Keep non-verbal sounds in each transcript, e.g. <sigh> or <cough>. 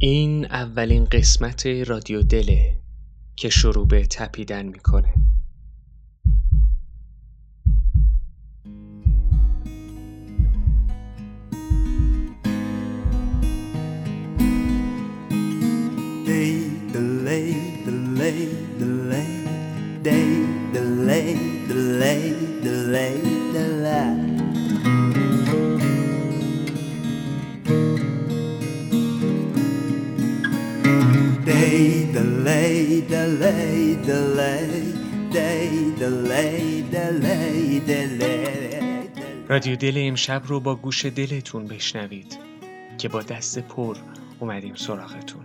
این اولین قسمت رادیو دله که شروع به تپیدن می‌کنه. دل امشب رو با گوش دلتون بشنوید که با دست پر اومدیم سراغتون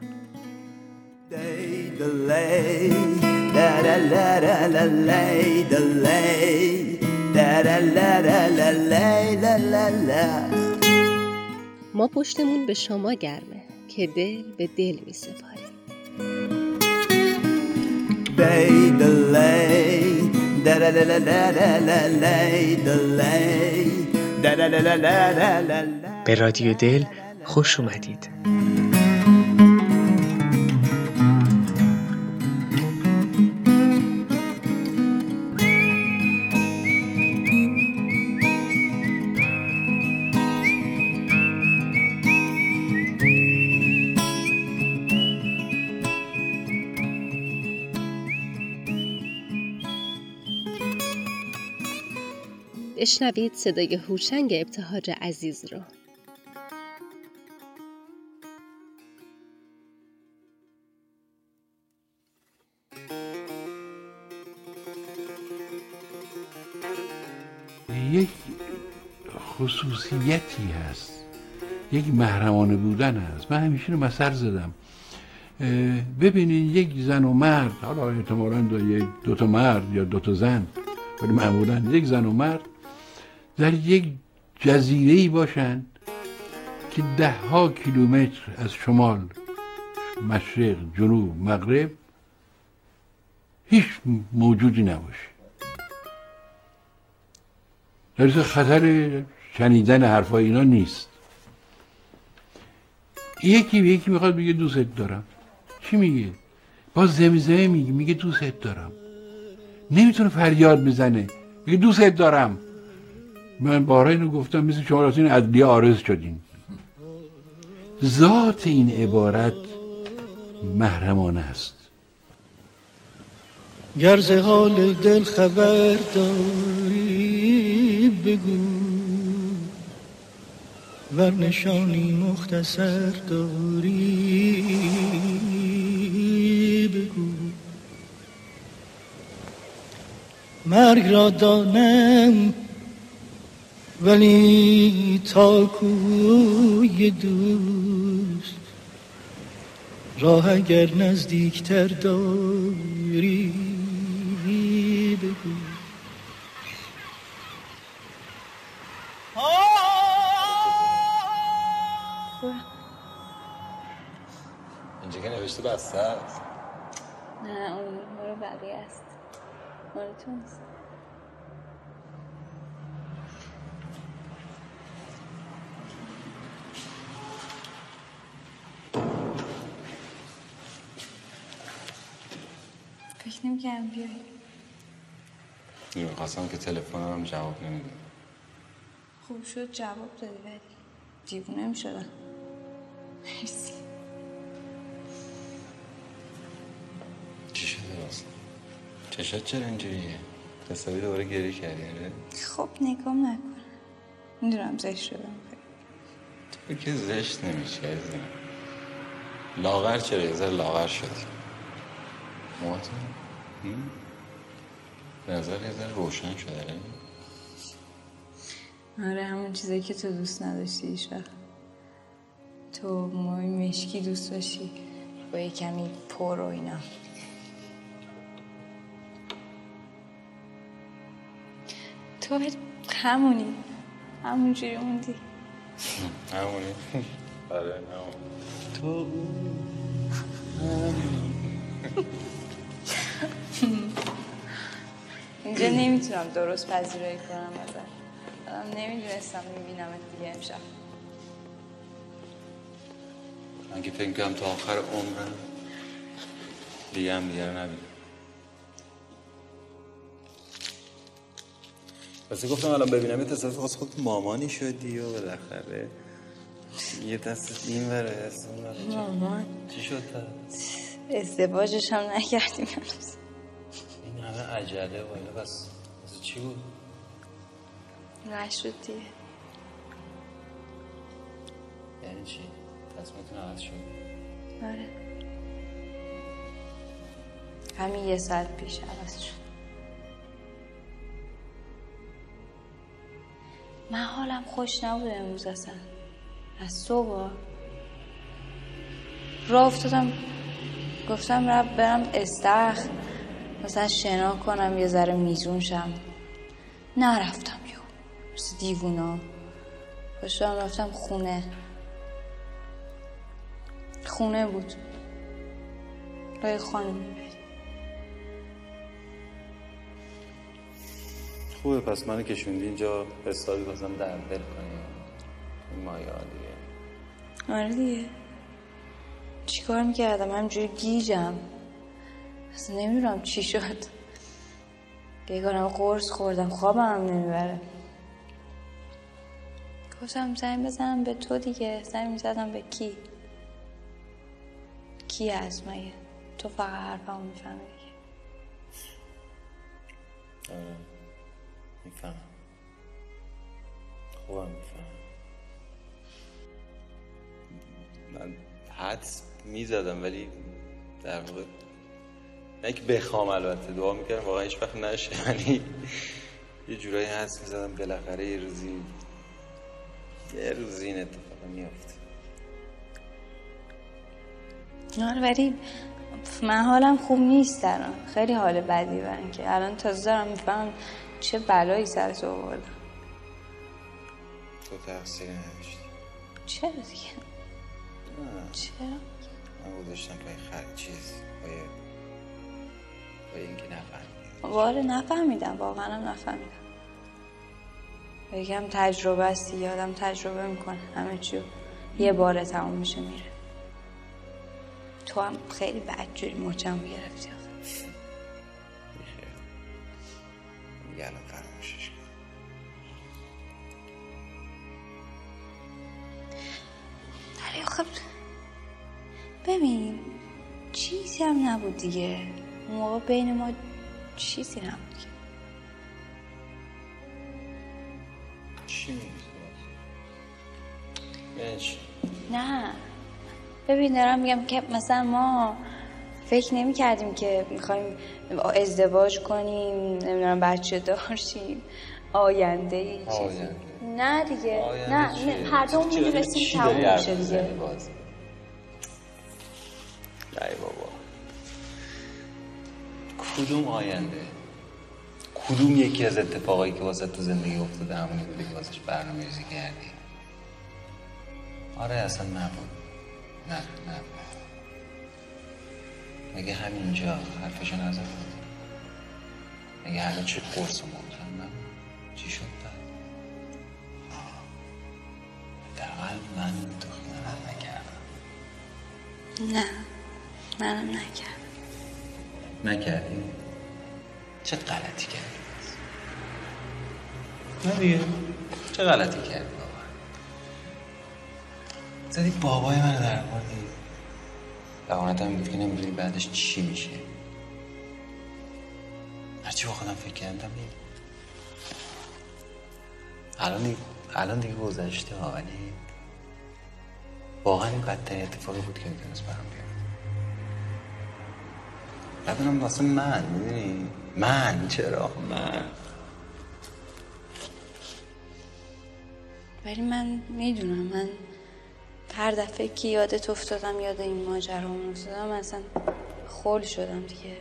ما پشتمون به شما گرمه که دل به دل می سپاره دی به رادیو دل خوش اومدید. بشنوید صدای هوشنگ ابتهاج عزیز رو. یک خصوصیتی هست. یک محرمانه بودن هست. من همیشه رو مثل زدم. اه، ببینید یک زن و مرد حالا احتمالا دو دو تا مرد یا دو تا زن ولی معمولا یک زن و مرد در یک جزیره ای باشند که ده ها کیلومتر از شمال مشرق جنوب مغرب هیچ موجودی نباشه. در خطر شنیدن حرفای اینا نیست. یکی یکی می‌خواد بگه دوست دارم. چی میگه؟ باز زمزمه میگه میگه دوست دارم. نمی‌تونه فریاد بزنه. میگه دوست دارم. من بارها اینو گفتم مثل شما راستی این آرز شدین. ذات این عبارت محرمانه است. گر ز حال دل خبر داری بگو. ور نشانی مختصر داری بگو. مرگ را دانم ولی تا کوی دوست راه اگر نزدیکتر داری بگو. اینجا که نوشته بسته است نه اون مال بقیه است. مال تو نیست. نمی‌کردم بیای می‌خواستم که تلفنم هم جواب نمیده خوب شد جواب دادی ولی دیوونه می‌شدم. مرسی. چی شده راست؟ چشات چرا اینجوریه؟ حسابی دوباره گریه کردی آره؟ خب نگام نکن. می‌دونم زشت شدم. تو که زشت نمیشه عزیزم. لاغر چرا؟ یه لاغر شدی. موهاتو هم؟ به نظر یه ذره روشن شده آره؟ آره همون چیزایی که تو دوست نداشتی وقت. تو موی مشکی دوست داشتی با یه کمی پر و اینا. تو همونی. همونجوری موندی. <laughs> همونی؟ <laughs> آره همون. تو <laughs> اینجا نمی‌تونم درست پذیرایی کنم ازت. آدم نمی‌دونستم می‌بینم دیگه امشب. من که فکر کنم تا آخر عمرم دیگه هم دیگه رو نبینم. واسه گفتم الان ببینم یه تصادف خواست خود مامانی شدی و بالاخره یه دست این وره مامان؟ چی شد تا؟ ازدواجش هم نکردیم هنوز. همه عجله و اینا بس. بس چی بود؟ نشد دیگه یعنی چی؟ تصمیمتون عوض شد؟ آره. همین یه ساعت پیش عوض شد. من حالم خوش نبود امروز اصلا. از صبح راه افتادم. گفتم رب برم استخ مثلا شنا کنم یه ذره میزون شم. نرفتم یو. مثل دیوونا. پاشتم رفتم خونه. خونه بود. لای خانم. خوبه پس منو کشوندی اینجا حسابی بازم در دل کنی. این مایه دیگه. آره دیگه. چیکار می‌کردم؟ همجوری گیجم. اصلا نمی‌دونم چی شد. کنم قرص خوردم خوابم هم نمی‌بره. گفتم زنگ بزنم به تو دیگه. زنگ می‌زدم به کی؟ کی هست مگه؟ تو فقط حرفمو می‌فهمی دیگه. آره می‌فهمم. خوبم می‌فهمم. من حدس می‌زدم ولی در واقع نه که بخوام البته دعا می‌کردم واقعا هیچ وقت نشه. <laughs> ولی یه جورایی حدس می‌زدم بالاخره یه روزی یه روزی این اتفاق میافته آره ولی من حالم خوب نیست الان. خیلی حال بدی برن که الان تازه دارم می‌فهمم چه بلایی سر تو آوردم. تو تقصیری نداشتی. چرا دیگه؟ نه. چرا؟ من گذاشتم پای خر چیز پای پای اینکه نفهمیدی. واره نفهمیدم واقعا هم نفهمیدم. یکم تجربه است آدم تجربه می‌کنه. همه چیو یه باره تموم میشه میره. تو هم خیلی بدجوری مچم گرفتی آخه. میشه. دیگه الان فراموشش کن ولی آخه ببین چیزی هم نبود دیگه. اون موقع بین ما چیزی نبود. چی میگی یعنی چی نه ببین دارم میگم که مثلا ما فکر نمی کردیم که می‌خوایم ازدواج کنیم نمی‌دونم بچه دار شیم آینده ای چیزی. نه دیگه نه؟ نه هر دوم چی داری- می‌دونستیم چی تموم میشه دیگه؟ ای بابا کدوم آینده؟ کدوم یکی از اتفاقایی که واسه تو زندگی افتاده همونی بوده که واسش برنامه ریزی کردی؟ آره اصلا نبود. نه نبود مگه همینجا حرفشو نزد مگه همه چی قرص و محکم چی شد بعد؟ حداقل من تو خیانت نکردم. نه منم نکردم. نکردی؟ چه غلطی کردی؟ نه دیگه. چه غلطی کردی بابا؟ زدی بابای من در آوردی. بهانت هم که نمی‌دونی بعدش چی میشه. هرچی با خودم فکر کردم الان دیگه- الان دیگه گذشته ها ولی واقعا این بدترین اتفاقی بود که می‌تونست برام بیفته. بدونم واسه من می‌دونی؟ من چرا؟ من. ولی من می‌دونم من هر دفعه که یادت افتادم یاد این ماجرا افتادم اصلا خول شدم دیگه.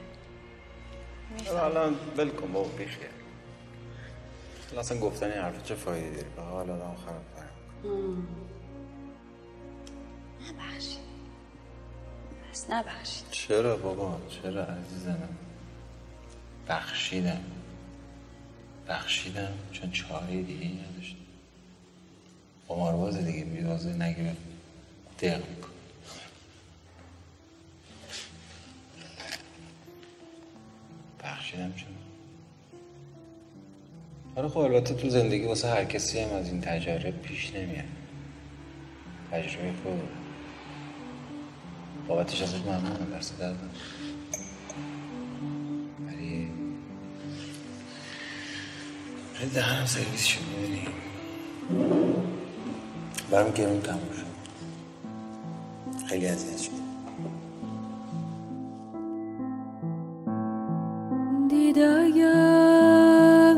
الان ول کن بابا بیخیال. الان اصلا گفتن این حرف چه فایده داری به حال آدم خراب کنه نبخشید. نیست نبخشید. چرا بابا؟ چرا عزیزم؟ بخشیدم. بخشیدم چون چاره دیگه نداشتم. قمارباز دیگه بیوازه نگه دق میکن بخشیدم چون آره خب البته تو زندگی واسه هر کسی هم از این تجارب پیش نمیاد. تجربه خود بابتش ازش ممنونم درست درد ولی خیلی دهنم سرویس شد می‌دونی؟ برام گرون تموم شد. خیلی اذیت شد. دیده اگر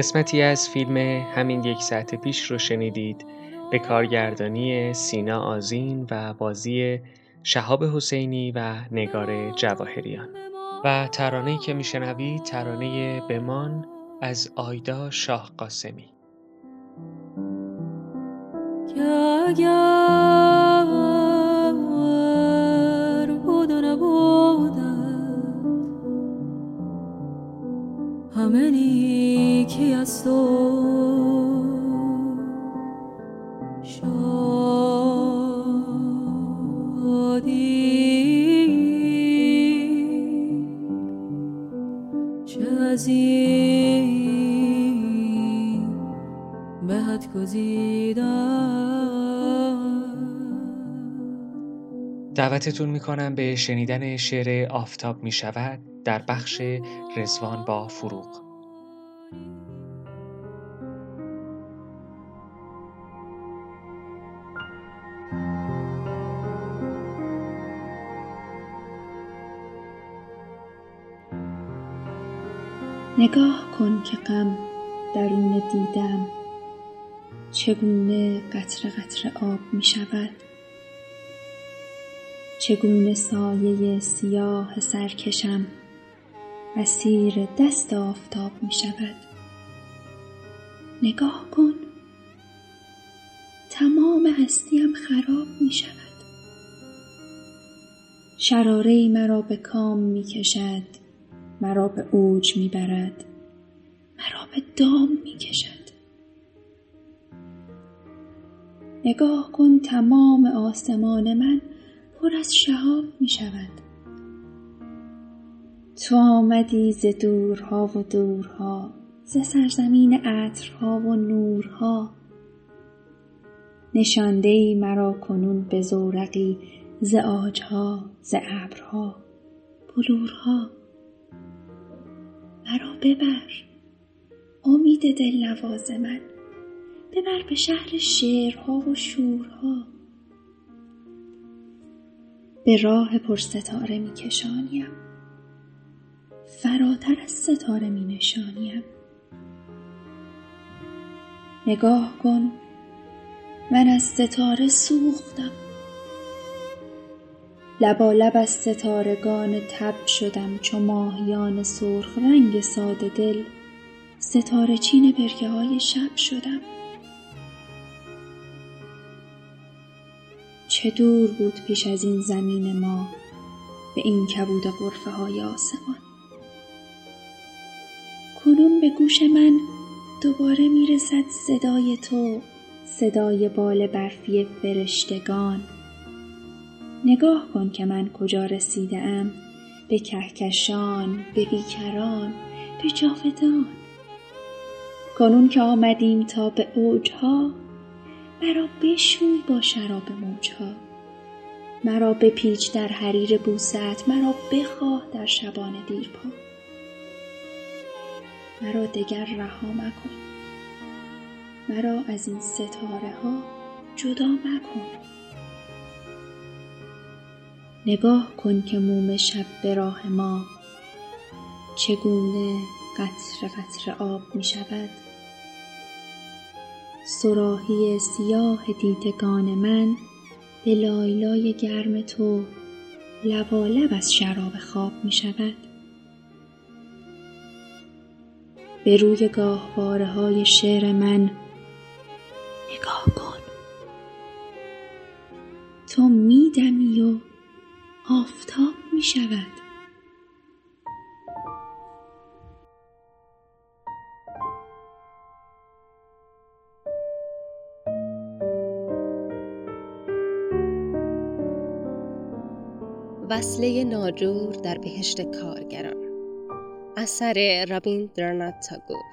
قسمتی از فیلم همین یک ساعت پیش رو شنیدید. به کارگردانی سینا آزین و بازی شهاب حسینی و نگار جواهریان. و ترانه‌ای که میشنوید ترانه بمان از آیدا شاه قاسمی. همه نیکی از تو؟ شادی. چه از این بهت گزیدم؟ دعوتتون می‌کنم به شنیدن شعر آفتاب می شود در بخش رزوان با فروغ. نگاه کن که غم درون دیدم چگونه قطره قطره آب می شود چگونه سایه سیاه سرکشم اسیر دست آفتاب می شود. نگاه کن. تمام هستیم خراب می شود. شراره مرا به کام می کشد. مرا به اوج می برد. مرا به دام می کشد. نگاه کن تمام آسمان من. پر از شهاب می شود تو آمدی ز دورها و دورها ز سرزمین عطرها و نورها. نشانده ای مرا کنون به زورقی ز آجها ز ابرها بلورها. مرا ببر امید دل نواز من. ببر به شهر شعرها و شورها. به راه پر ستاره می کشانیم. فراتر از ستاره می نشانیم. نگاه کن من از ستاره سوختم. لبالب از ستارگان تب شدم چو ماهیان سرخ رنگ ساده دل. ستاره چین برگه های شب شدم. چه دور بود پیش از این زمین ما به این کبود غرفه های آسمان؟ کنون به گوش من دوباره می‌رسد صدای تو صدای بال برفی فرشتگان. نگاه کن که من کجا رسیده ام به کهکشان به بیکران به جاودان. کنون که آمدیم تا به اوجها مرا بشوی با شراب موجها. مرا بپیچ در حریر بوسهات مرا بخواه در شبان دیرپا. مرا دگر رها مکن. مرا از این ستاره ها جدا مکن. نگاه کن که موم شب به راه ما چگونه قطره قطره آب می شود سراحی سیاه دیدگان من به لایلای گرم تو لبالب از شراب خواب می شود. به روی گاهواره های شعر من نگاه کن. تو میدمی و آفتاب می شود. وصله ناجور در بهشت کارگران. اثر رابین درنات تاگور.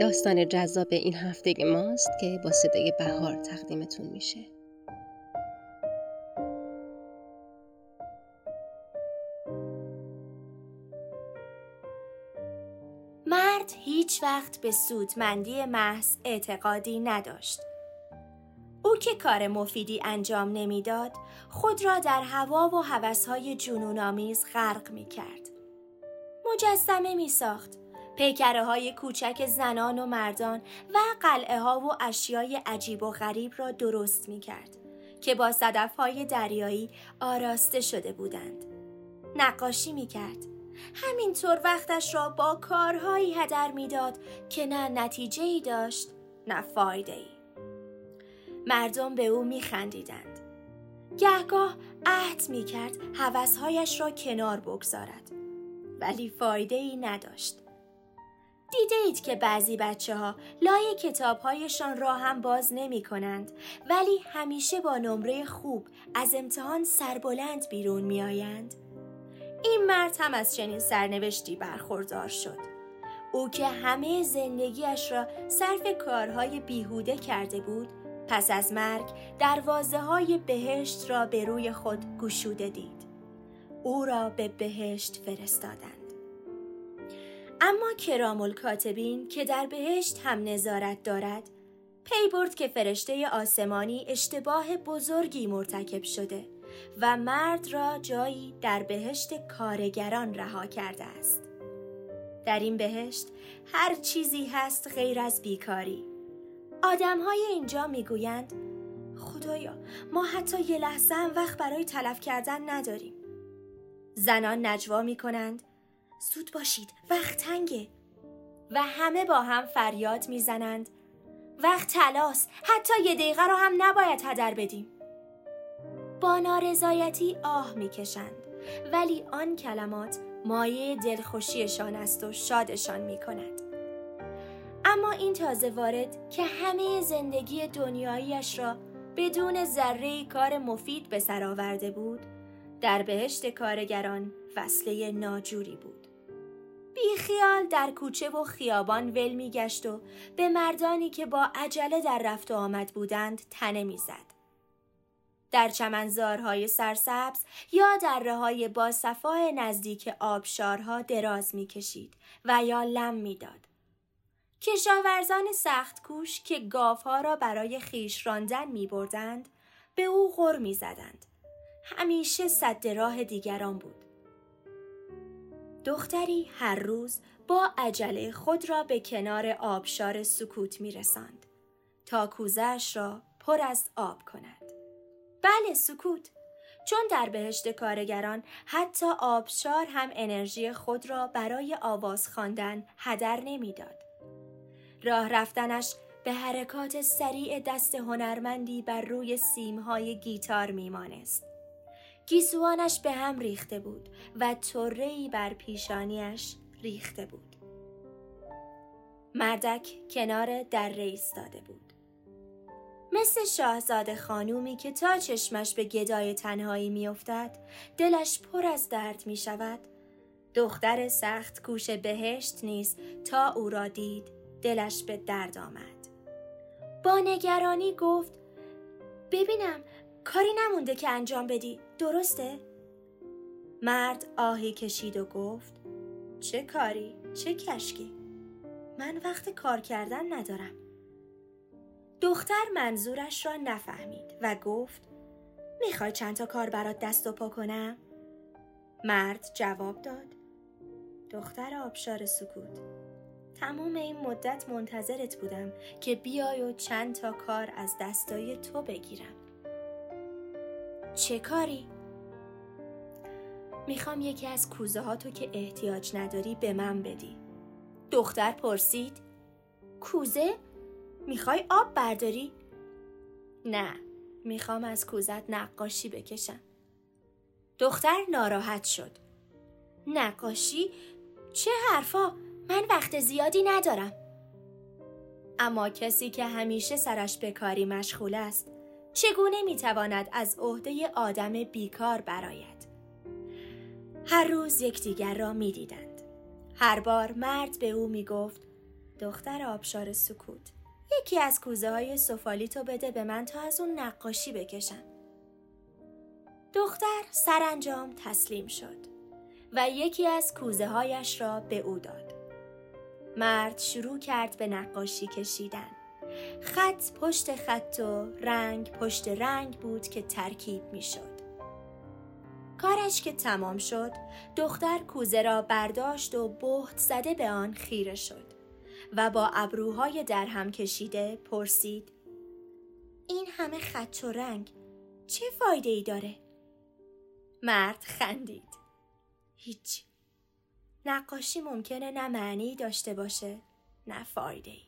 داستان جذاب این هفته ماست که با صدای بهار تقدیمتون میشه. مرد هیچ وقت به سودمندی محض اعتقادی نداشت. که کار مفیدی انجام نمی‌داد، خود را در هوا و هوسهای جنونآمیز غرق می کرد. مجسمه می ساخت. پیکره های کوچک زنان و مردان و قلعه ها و اشیای عجیب و غریب را درست می کرد که با صدف های دریایی آراسته شده بودند. نقاشی می کرد. همینطور وقتش را با کارهایی هدر می‌داد که نه نتیجه ای داشت نه فایده ای. مردم به او می خندیدند. گهگاه عهد می کرد حوثهایش را کنار بگذارد ولی فایده ای نداشت. دیده اید که بعضی بچه ها لای کتابهایشان را هم باز نمی کنند ولی همیشه با نمره خوب از امتحان سربلند بیرون می آیند؟ این مرد هم از چنین سرنوشتی برخوردار شد. او که همه زندگیش را صرف کارهای بیهوده کرده بود پس از مرگ دروازه های بهشت را به روی خود گشوده دید. او را به بهشت فرستادند. اما کرام الکاتبین که در بهشت هم نظارت دارد پی برد که فرشته آسمانی اشتباه بزرگی مرتکب شده و مرد را جایی در بهشت کارگران رها کرده است. در این بهشت هر چیزی هست غیر از بیکاری. آدم های اینجا می‌گویند خدایا ما حتی یه لحظه هم وقت برای تلف کردن نداریم. زنان نجوا می کنند زود باشید وقت تنگه و همه با هم فریاد می‌زنند وقت تلاس حتی یه دقیقه رو هم نباید هدر بدیم با نارضایتی آه می‌کشند ولی آن کلمات مایه دلخوشیشان است و شادشان می کند. اما این تازه وارد که همه زندگی دنیاییش را بدون ذره کار مفید به سر آورده بود در بهشت کارگران وصله ناجوری بود بی خیال در کوچه و خیابان ول می گشت و به مردانی که با عجله در رفت و آمد بودند تنه می زد. در چمنزارهای سرسبز یا دره های با صفای نزدیک آبشارها دراز می کشید و یا لم می داد. کشاورزان سخت کوش که گاوها را برای خیش راندن می بردند به او غر می زدند. همیشه صد راه دیگران بود. دختری هر روز با عجله خود را به کنار آبشار سکوت می رسند تا کوزش را پر از آب کند. بله سکوت چون در بهشت کارگران حتی آبشار هم انرژی خود را برای آواز خواندن هدر نمی‌داد. راه رفتنش به حرکات سریع دست هنرمندی بر روی سیمهای گیتار میمانست. گیسوانش به هم ریخته بود و ترهی بر پیشانیش ریخته بود. مردک کنار در ایستاده بود. مثل شاهزاده خانومی که تا چشمش به گدای تنهایی میافتد دلش پر از درد می شود دختر سخت کوش بهشت نیز تا او را دید دلش به درد آمد با نگرانی گفت ببینم کاری نمونده که انجام بدی درسته؟ مرد آهی کشید و گفت چه کاری؟ چه کشکی؟ من وقت کار کردن ندارم دختر منظورش را نفهمید و گفت می‌خوای چند تا کار برات دست و پا کنم؟ مرد جواب داد دختر آبشار سکوت تمام این مدت منتظرت بودم که بیای و چند تا کار از دستای تو بگیرم چه کاری؟ می‌خوام یکی از کوزه ها تو که احتیاج نداری به من بدی دختر پرسید کوزه؟ می‌خوای آب برداری؟ نه می‌خوام از کوزت نقاشی بکشم دختر ناراحت شد نقاشی؟ چه حرفا؟ من وقت زیادی ندارم. اما کسی که همیشه سرش به کاری مشغول است چگونه می‌تواند از عهده آدم بیکار براید هر روز یکدیگر را می‌دیدند. هر بار مرد به او می‌گفت دختر آبشار سکوت یکی از کوزه های سفالیتو بده به من تا از اون نقاشی بکشم. دختر سرانجام تسلیم شد و یکی از کوزه هایش را به او داد. مرد شروع کرد به نقاشی کشیدن خط پشت خط و رنگ پشت رنگ بود که ترکیب می شد. کارش که تمام شد دختر کوزه را برداشت و بهت زده به آن خیره شد و با ابروهای درهم کشیده پرسید این همه خط و رنگ چه فایده ای داره؟ مرد خندید هیچ نقاشی ممکنه نه معنی داشته باشه نه فایده ای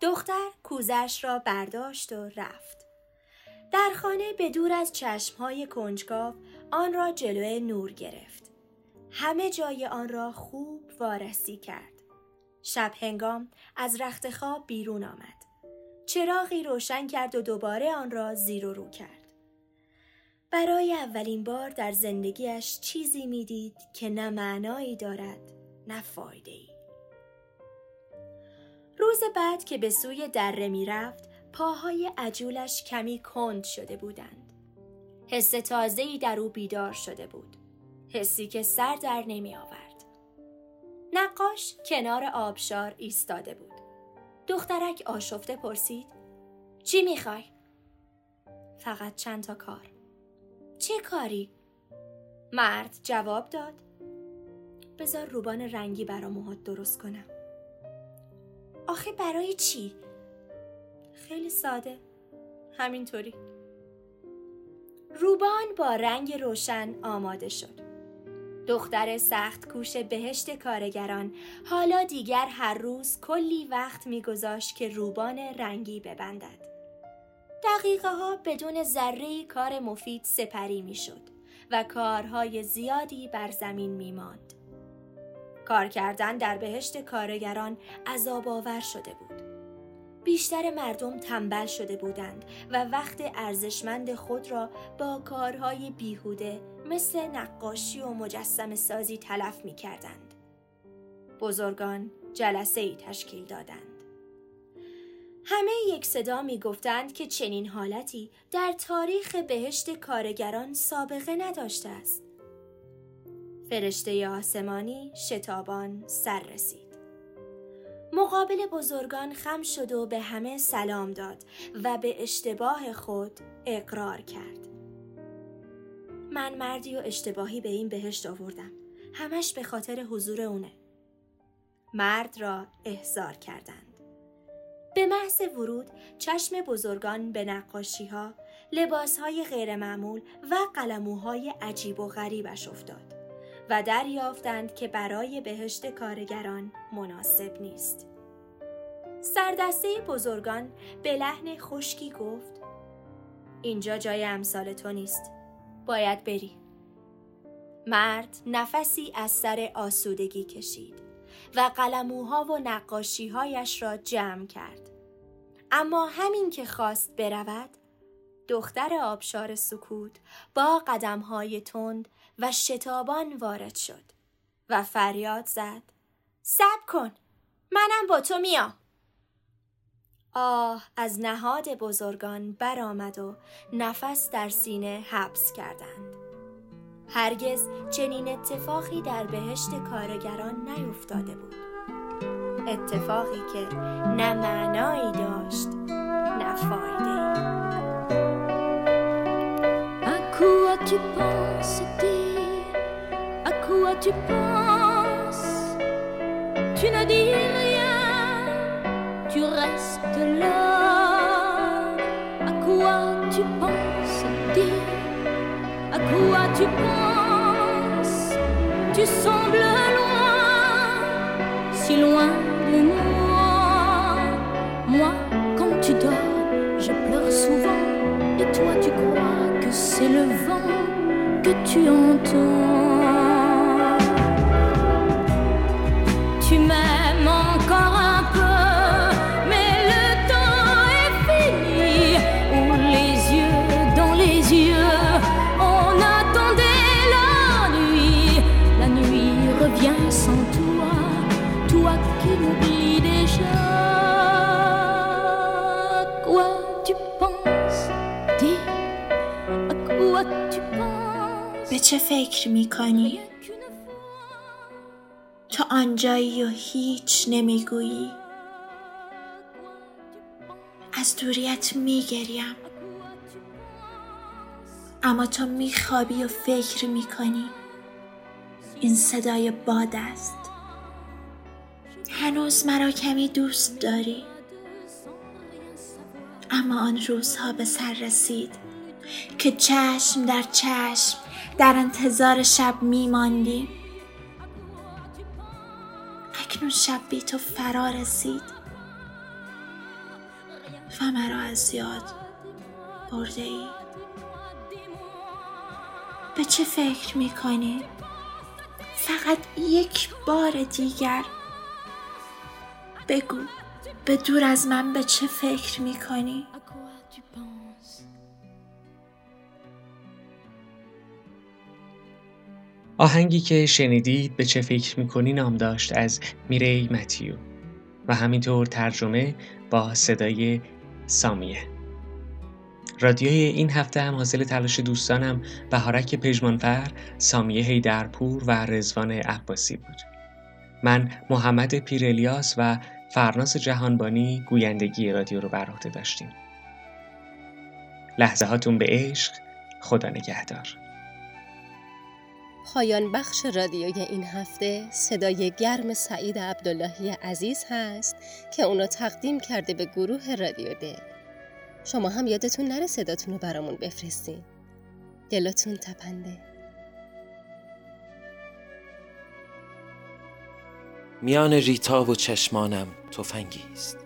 دختر کوزش را برداشت و رفت در خانه به دور از چشمهای کنجکاو آن را جلوی نور گرفت همه جای آن را خوب وارسی کرد شب هنگام از رخت خواب بیرون آمد. چراغی روشن کرد و دوباره آن را زیر و رو کرد. برای اولین بار در زندگیش چیزی می‌دید که نه معنایی دارد نه فایده ای. روز بعد که به سوی دره می رفت پاهای عجولش کمی کند شده بودند. حس تازه‌ای در او بیدار شده بود. حسی که سر در نمی آورد. نقاش کنار آبشار ایستاده بود. دخترک آشفته پرسید چی می‌خوای؟ فقط چند تا کار. چه کاری؟ مرد جواب داد بذار روبان رنگی برا موهات درست کنم. آخه برای چی؟ خیلی ساده. همینطوری. روبان با رنگ روشن آماده شد. دختر سخت کوش بهشت کارگران حالا دیگر هر روز کلی وقت میگذاشت که روبان رنگی ببندد. دقیقه ها بدون ذره کار مفید سپری می‌شد و کارهای زیادی بر زمین می ماند. کار کردن در بهشت کارگران عذاب آور شده بود. بیشتر مردم تنبل شده بودند و وقت ارزشمند خود را با کارهای بیهوده مثل نقاشی و مجسم سازی تلف می کردند. بزرگان جلسه ای تشکیل دادند. همه یک صدا می گفتند که چنین حالتی در تاریخ بهشت کارگران سابقه نداشته است. فرشته آسمانی شتابان سر رسید. مقابل بزرگان خم شد و به همه سلام داد و به اشتباه خود اقرار کرد. من مردی و اشتباهی به این بهشت آوردم. همش به خاطر حضور اونه. مرد را احضار کردند. به محض ورود چشم بزرگان به نقاشی ها، لباس های غیرمعمول و قلموهای عجیب و غریبش افتاد. و دریافتند که برای بهشت کارگران مناسب نیست. سردسته بزرگان به لحن خشکی گفت اینجا جای امثال تو نیست. باید بری. مرد نفسی از سر آسودگی کشید و قلموها و نقاشیهایش را جمع کرد. اما همین که خواست برود دختر آبشار سکوت با قدمهای تند و شتابان وارد شد و فریاد زد سب کن منم با تو میام آه از نهاد بزرگان برآمد و نفس در سینه حبس کردند هرگز چنین اتفاقی در بهشت کارگران نیفتاده بود. اتفاقی که نه معنایی داشت نه فایده quoi tu penses quoi tu penses Tu ne dis rien, tu restes là. À quoi tu penses Tu sembles loin, si loin de moi. Moi, quand tu dors, je pleure souvent. Et toi, tu crois que c'est le vent que tu entends. چه فکر qu'une fois. تو آنجایی و هیچ نمی‌گویی. از دوریت میگریم. اما تو میخوابی و فکر می‌کنی. این صدای باد است. هنوز مرا کمی دوست داری. اما آن روزها به سر رسید که چشم در چشم در انتظار شب میماندیم اکنون شب بی تو فرا رسید. و مرا از یاد برده ای به چه فکر می کنی؟ فقط یک بار دیگر. بگو به دور از من به چه فکر می آهنگی که شنیدید به چه فکر می‌کنی نام داشت از میری متیو و همینطور ترجمه با صدای سامیه رادیوی این هفته هم حاصل تلاش دوستانم بهارک پژمانفر، سامیه هیدرپور و رزوان عباسی بود. من محمد پیرلیاس و فرناس جهانبانی گویندگی رادیو رو بر عهده داشتیم. لحظه هاتون به عشق، خدا نگهدار. پایان بخش رادیوی این هفته صدای گرم سعید عبداللهی عزیز هست که اونو تقدیم کرده به گروه رادیو دل. شما هم یادتون نره صداتون رو برامون بفرستین. دلتون تپنده. میان ریتا و چشمانم تفنگی است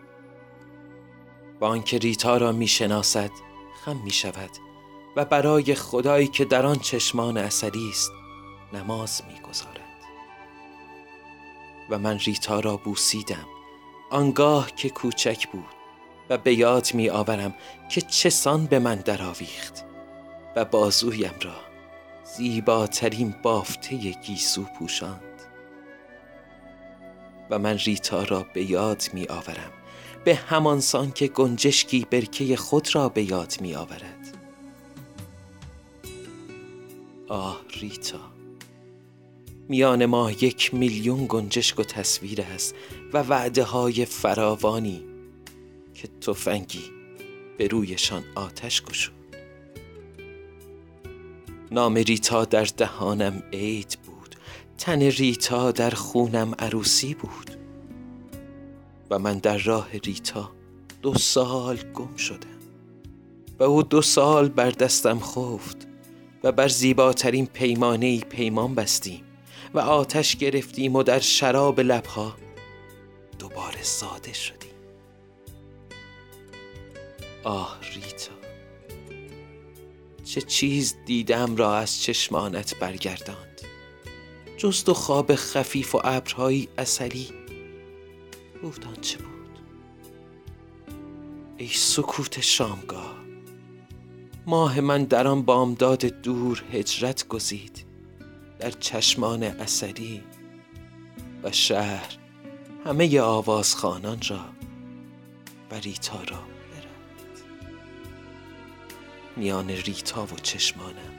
با آنکه ریتا را می‌شناسد خم می شود و برای خدایی که در آن چشمان اثری است نماز می‌گذارد. و من ریتا را بوسیدم. آنگاه که کوچک بود و به یاد می آورم که چسان به من درآویخت و بازویم را زیباترین بافته گیسو پوشاند. و من ریتا را به یاد می آورم به همان سان که گنجشکی برکه خود را به یاد می آورد آه ریتا! میان ما یک میلیون گنجشک و تصویر است و وعده های فراوانی که تفنگی به رویشان آتش گشود. نام ریتا در دهانم عید بود تن ریتا در خونم عروسی بود و من در راه ریتا دو سال گم شدم و او دو سال بر دستم خفت و بر زیباترین پیمانه ای پیمان بستیم. و آتش گرفتیم و در شراب لبها. دوباره ساده شدیم. آه ریتا. چه چیز دیدم را از چشمانت برگرداند. جز تو خواب خفیف و ابرهایی اثری گفتان چه بود؟ ای سکوت شامگاه ماه من در آن بامداد دور هجرت گزید. در چشمان اثری و شهر همه آوازخانان را و ریتا را برد. میان ریتا و چشمانم